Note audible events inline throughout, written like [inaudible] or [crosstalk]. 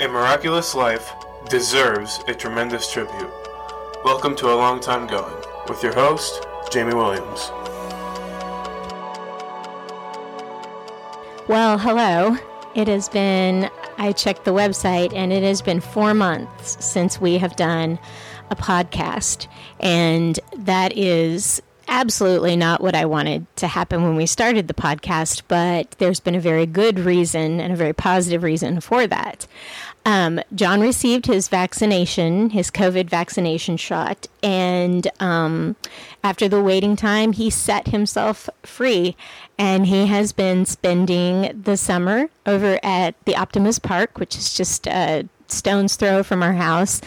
A miraculous life deserves a tremendous tribute. Welcome to A Long Time Going with your host, Jamie Williams. Well, hello. It has been, I checked the website, and it has been four months since we have done a podcast. And that is absolutely not what I wanted to happen when we started the podcast, but there's been a very good reason and a very positive reason for that. Um, John received his vaccination, his COVID vaccination shot, and um, after the waiting time, he set himself free. And he has been spending the summer over at the Optimus Park, which is just a stone's throw from our house,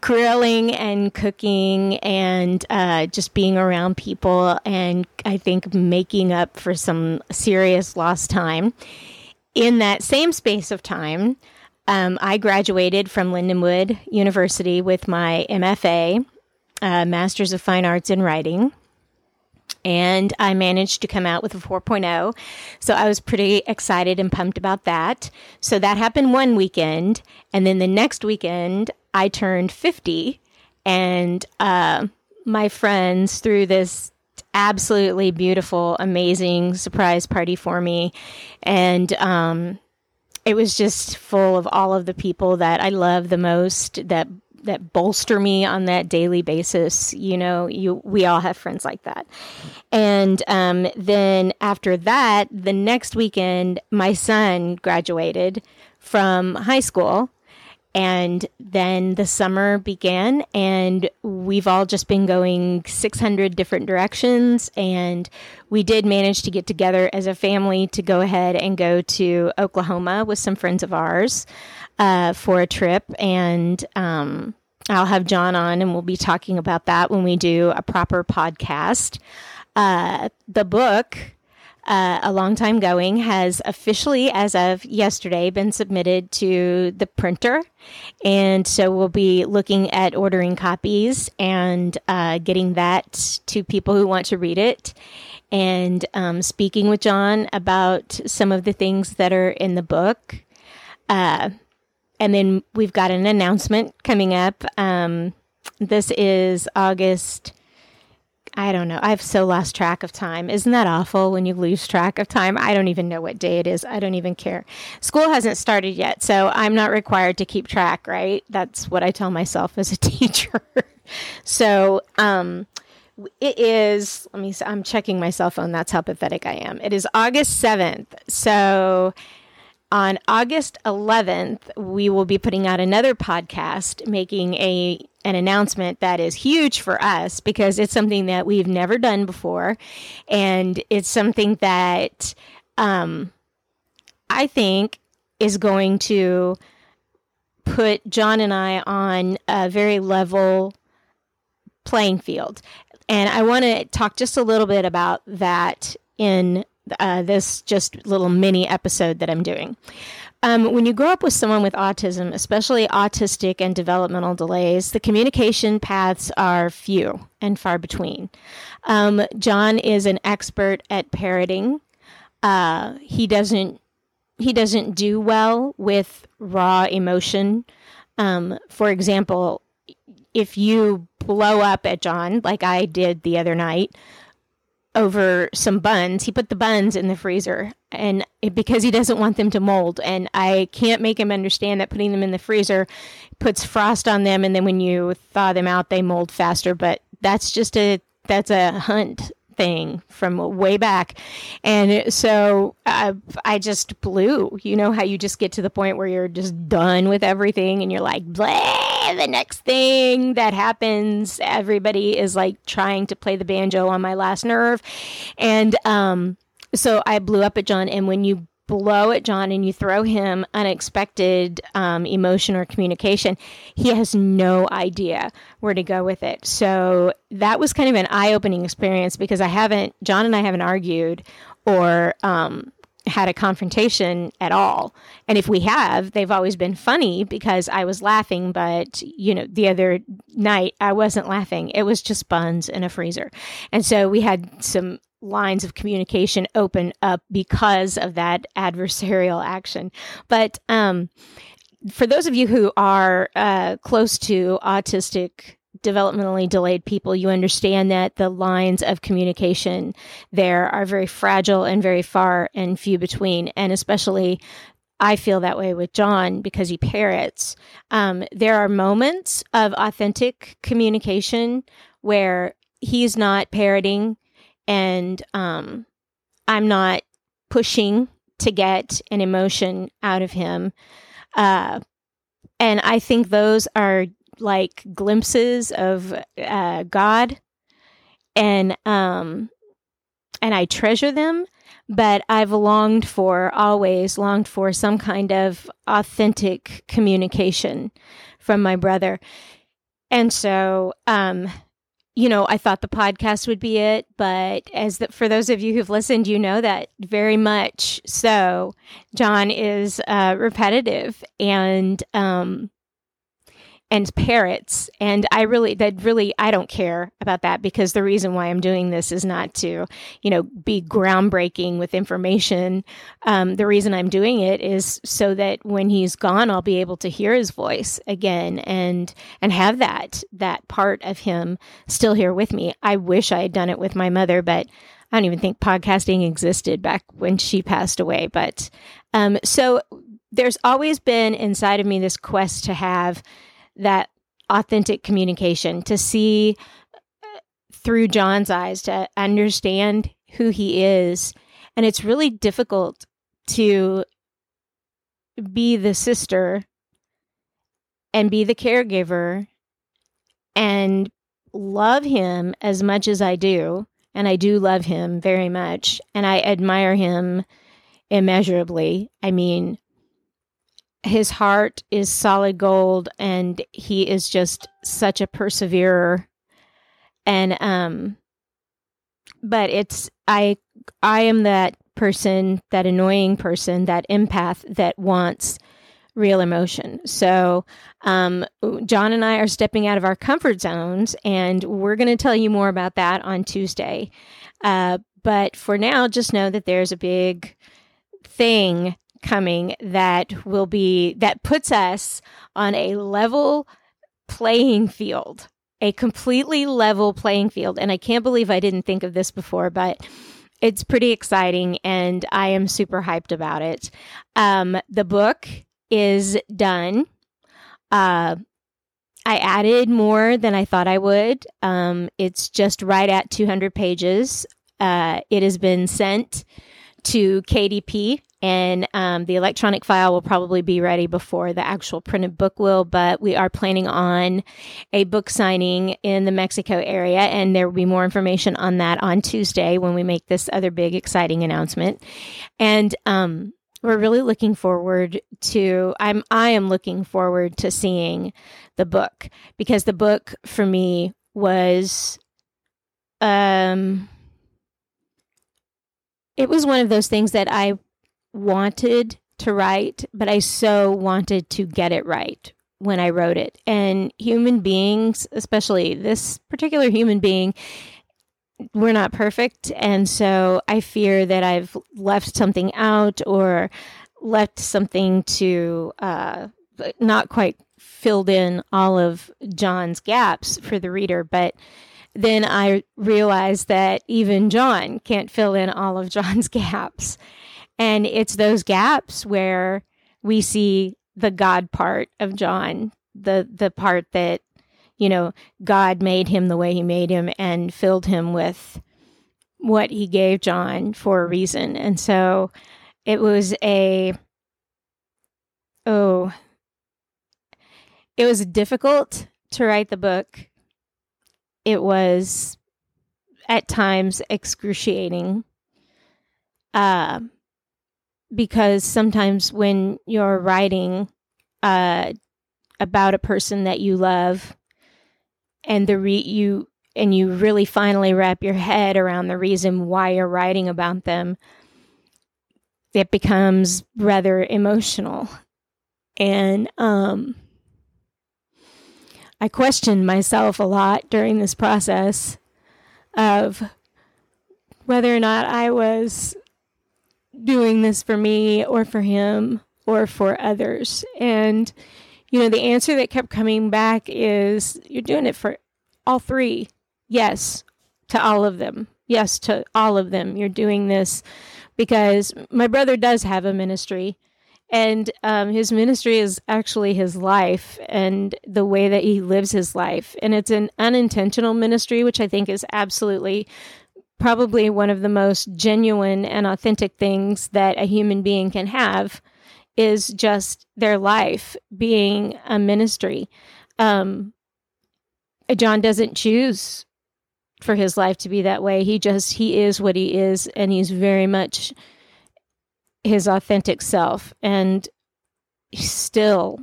grilling and cooking and uh, just being around people, and I think making up for some serious lost time. In that same space of time, um, I graduated from Lindenwood University with my MFA, uh, Master's of Fine Arts in Writing. And I managed to come out with a 4.0. So I was pretty excited and pumped about that. So that happened one weekend. And then the next weekend, I turned 50. And uh, my friends threw this absolutely beautiful, amazing surprise party for me. And um, it was just full of all of the people that I love the most that that bolster me on that daily basis. You know, you we all have friends like that. And um, then after that, the next weekend, my son graduated from high school, and then the summer began, and we've all just been going 600 different directions. And we did manage to get together as a family to go ahead and go to Oklahoma with some friends of ours uh, for a trip. And um, I'll have John on, and we'll be talking about that when we do a proper podcast. Uh, the book uh, a long time going, has officially, as of yesterday, been submitted to the printer. And so we'll be looking at ordering copies and uh, getting that to people who want to read it. And um, speaking with John about some of the things that are in the book. Uh, and then we've got an announcement coming up. Um, this is August I don't know. I've so lost track of time. Isn't that awful when you lose track of time? I don't even know what day it is. I don't even care. School hasn't started yet, so I'm not required to keep track, right? That's what I tell myself as a [laughs] teacher. so, um, it is, let me, see, I'm checking my cell phone. That's how pathetic I am. It is August 7th. So, on August 11th, we will be putting out another podcast making a an announcement that is huge for us because it's something that we've never done before and it's something that um, I think is going to put John and I on a very level playing field. And I want to talk just a little bit about that in uh, this just little mini episode that I'm doing. Um, when you grow up with someone with autism, especially autistic and developmental delays, the communication paths are few and far between. Um, John is an expert at parroting. Uh, he doesn't he doesn't do well with raw emotion. Um, for example, if you blow up at John, like I did the other night, over some buns. He put the buns in the freezer and it, because he doesn't want them to mold and I can't make him understand that putting them in the freezer puts frost on them and then when you thaw them out they mold faster, but that's just a that's a hunt thing from way back. And so uh, I just blew. You know how you just get to the point where you're just done with everything and you're like, Bleh, the next thing that happens, everybody is like trying to play the banjo on my last nerve. And um, so I blew up at John. And when you blow at John and you throw him unexpected um, emotion or communication, he has no idea where to go with it. So that was kind of an eye opening experience because I haven't, John and I haven't argued or um, had a confrontation at all. And if we have, they've always been funny because I was laughing, but you know, the other night I wasn't laughing. It was just buns in a freezer. And so we had some lines of communication open up because of that [laughs] adversarial action. But um, for those of you who are uh, close to autistic developmentally delayed people, you understand that the lines of communication there are very fragile and very far and few between. And especially, I feel that way with John because he parrots. Um, there are moments of authentic communication where he's not parroting and um, I'm not pushing to get an emotion out of him. Uh, and I think those are like glimpses of uh, God, and um, and I treasure them. But I've longed for always longed for some kind of authentic communication from my brother, and so um, you know, I thought the podcast would be it, but as the, for those of you who've listened, you know that very much so. John is uh, repetitive and um, and parrots. And i really that really i don't care about that because the reason why i'm doing this is not to you know be groundbreaking with information. Um, the reason i'm doing it is so that when he's gone i'll be able to hear his voice again and and have that that part of him still here with me. I wish i had done it with my mother but I don't even think podcasting existed back when she passed away. But um, so there's always been inside of me this quest to have that authentic communication, to see uh, through John's eyes, to understand who he is. And it's really difficult to be the sister and be the caregiver and love him as much as I do. And I do love him very much. And I admire him immeasurably. I mean, his heart is solid gold and he is just such a perseverer. And um but it's i i am that person that annoying person that empath that wants real emotion. So um john and i are stepping out of our comfort zones and we're going to tell you more about that on tuesday. Uh but for now just know that there's a big thing coming that will be that puts us on a level playing field a completely level playing field. And i can't believe i didn't think of this before but it's pretty exciting and i am super hyped about it. Um, the book is done. Uh, i added more than i thought i would. Um, it's just right at 200 pages. Uh, it has been sent to kdp and um, the electronic file will probably be ready before the actual printed book will but we are planning on a book signing in the mexico area and there will be more information on that on tuesday when we make this other big exciting announcement. And um, we're really looking forward to i'm i am looking forward to seeing the book because the book for me was um it was one of those things that I wanted to write, but I so wanted to get it right when I wrote it. And human beings, especially this particular human being, we're not perfect. And so I fear that I've left something out or left something to uh, not quite filled in all of John's gaps for the reader. But then I realized that even John can't fill in all of John's [laughs] gaps. And it's those gaps where we see the God part of John, the the part that you know God made him the way he made him and filled him with what he gave John for a reason. And so it was a oh it was difficult to write the book. It was at times excruciating. Uh, because sometimes when you're writing uh, about a person that you love and the re- you and you really finally wrap your head around the reason why you're writing about them it becomes rather emotional. And um, i questioned myself a lot during this process of whether or not i was doing this for me or for him or for others? And, you know, the answer that kept coming back is you're doing it for all three. Yes, to all of them. Yes, to all of them. You're doing this because my brother does have a ministry and um, his ministry is actually his life and the way that he lives his life and it's an unintentional ministry which i think is absolutely probably one of the most genuine and authentic things that a human being can have is just their life being a ministry. Um, john doesn't choose for his life to be that way. He just he is what he is and he's very much his authentic self. And still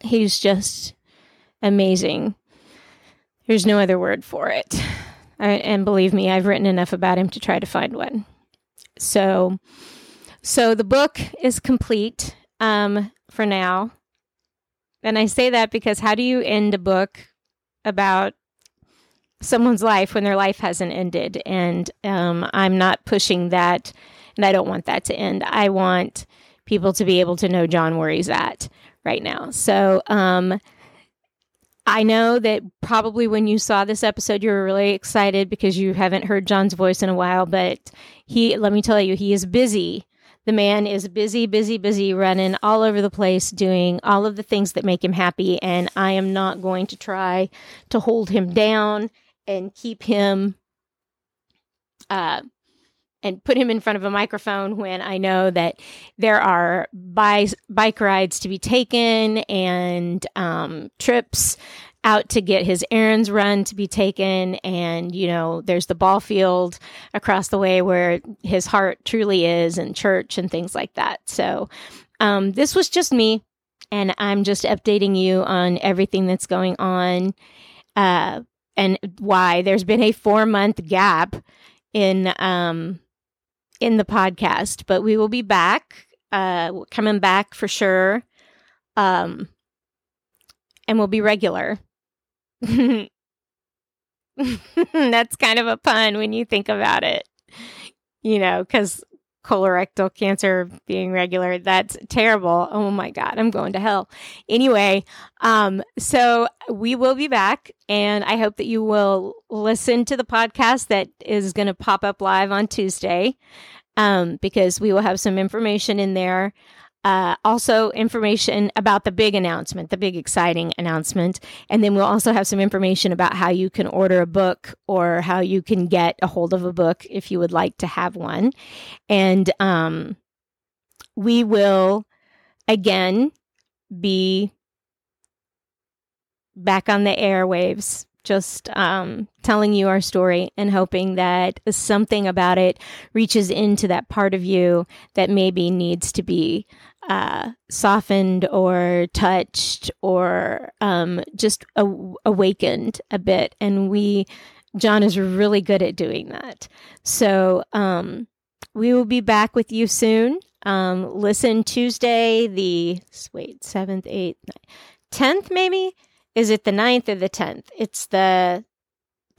he's just amazing. There's no other word for it and believe me i've written enough about him to try to find one so so the book is complete um, for now and i say that because how do you end a book about someone's life when their life hasn't ended and um, i'm not pushing that and I don't want that to end. I want people to be able to know John where he's at right now. So, um, I know that probably when you saw this episode, you were really excited because you haven't heard John's voice in a while. But he, let me tell you, he is busy. The man is busy, busy, busy, running all over the place, doing all of the things that make him happy. And I am not going to try to hold him down and keep him uh, and put him in front of a microphone when I know that there are bi- bike rides to be taken and um, trips out to get his errands run to be taken. And you know there's the ball field across the way where his heart truly is and church and things like that. So um, this was just me and i'm just updating you on everything that's going on uh, and why there's been a four month gap in um, in the podcast, but we will be back, uh, coming back for sure. Um, and we'll be regular. [laughs] That's kind of a pun when you think about it, you know, because colorectal cancer being regular that's terrible. Oh my god i'm going to hell. Anyway um so we will be back and i hope that you will listen to the podcast that is going to pop up live on tuesday um because we will have some information in there uh, also, information about the big announcement, the big exciting announcement. And then we'll also have some information about how you can order a book or how you can get a hold of a book if you would like to have one. And um, we will again be back on the airwaves just um, telling you our story and hoping that something about it reaches into that part of you that maybe needs to be uh, softened or touched or um, just awakened a bit. And we, John is really good at doing that. So um, we will be back with you soon. Um, listen Tuesday, the wait, 7th, 8th, 10th, maybe? Is it the 9th or the 10th? It's the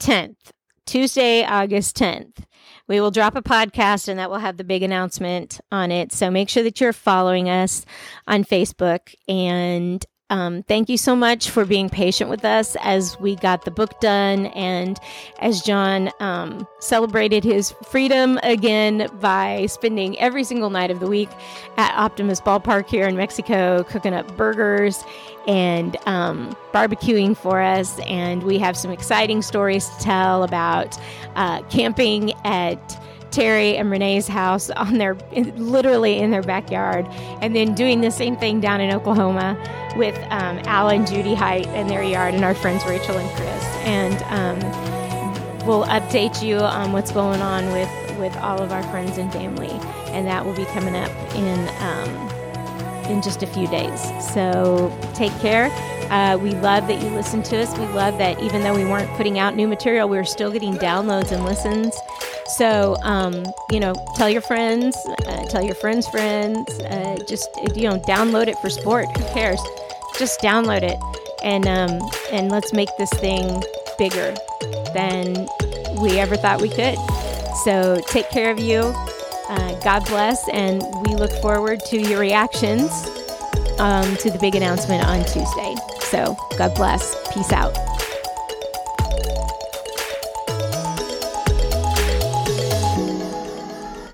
10th, Tuesday, August 10th we will drop a podcast and that will have the big announcement on it. So make sure that you're following us on Facebook and um, thank you so much for being patient with us as we got the book done and as John um, celebrated his freedom again by spending every single night of the week at Optimus Ballpark here in Mexico, cooking up burgers and um, barbecuing for us. And we have some exciting stories to tell about uh, camping at Terry and Renee's house on their literally in their backyard, and then doing the same thing down in Oklahoma with um, Al and Judy Height in their yard, and our friends Rachel and Chris. And um, we'll update you on what's going on with with all of our friends and family, and that will be coming up in. Um, in just a few days. So take care. Uh, we love that you listen to us. We love that even though we weren't putting out new material, we are still getting downloads and listens. So, um, you know, tell your friends, uh, tell your friends' friends, uh, just, you know, download it for sport. Who cares? Just download it and, um, and let's make this thing bigger than we ever thought we could. So take care of you. Uh, God bless, and we look forward to your reactions um, to the big announcement on Tuesday. So, God bless. Peace out.